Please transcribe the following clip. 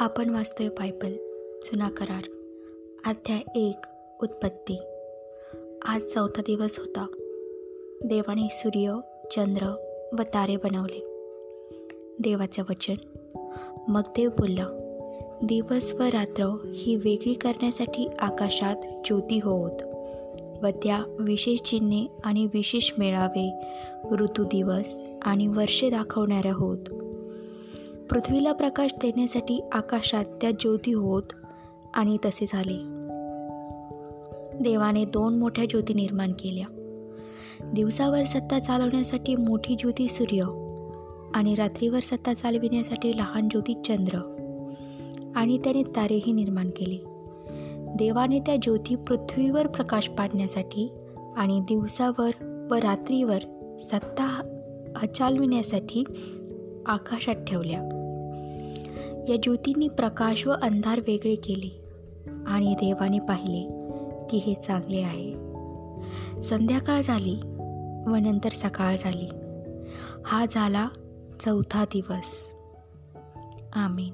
आपण वाचतोय बायबल जुना करार. अध्याय एक उत्पत्ती. आज चौथा दिवस होता. देवाने सूर्य चंद्र व तारे बनवले. देवाचं वचन. मग देव बोलला दिवस व रात्र ही वेगळी करण्यासाठी आकाशात ज्योती होत. व त्या विशेष चिन्हे आणि विशेष मेळावे ऋतू दिवस आणि वर्षे दाखवणाऱ्या होत. पृथ्वीला प्रकाश देण्यासाठी आकाशात त्या ज्योती होत आणि तसे झाले. देवाने दोन मोठ्या ज्योती निर्माण केल्या. दिवसावर सत्ता चालवण्यासाठी मोठी ज्योती सूर्य आणि रात्रीवर सत्ता चालविण्यासाठी लहान ज्योती चंद्र आणि त्याने तारेही निर्माण केले. देवाने त्या ज्योती पृथ्वीवर प्रकाश पाडण्यासाठी आणि दिवसावर व रात्रीवर सत्ता चालविण्यासाठी आकाशात ठेवल्या. या ज्योतींनी प्रकाश व अंधार वेगळे केले आणि देवाने पाहिले की हे चांगले आहे. संध्याकाळ झाली व नंतर सकाळ झाली. हा झाला चौथा दिवस. आमीन.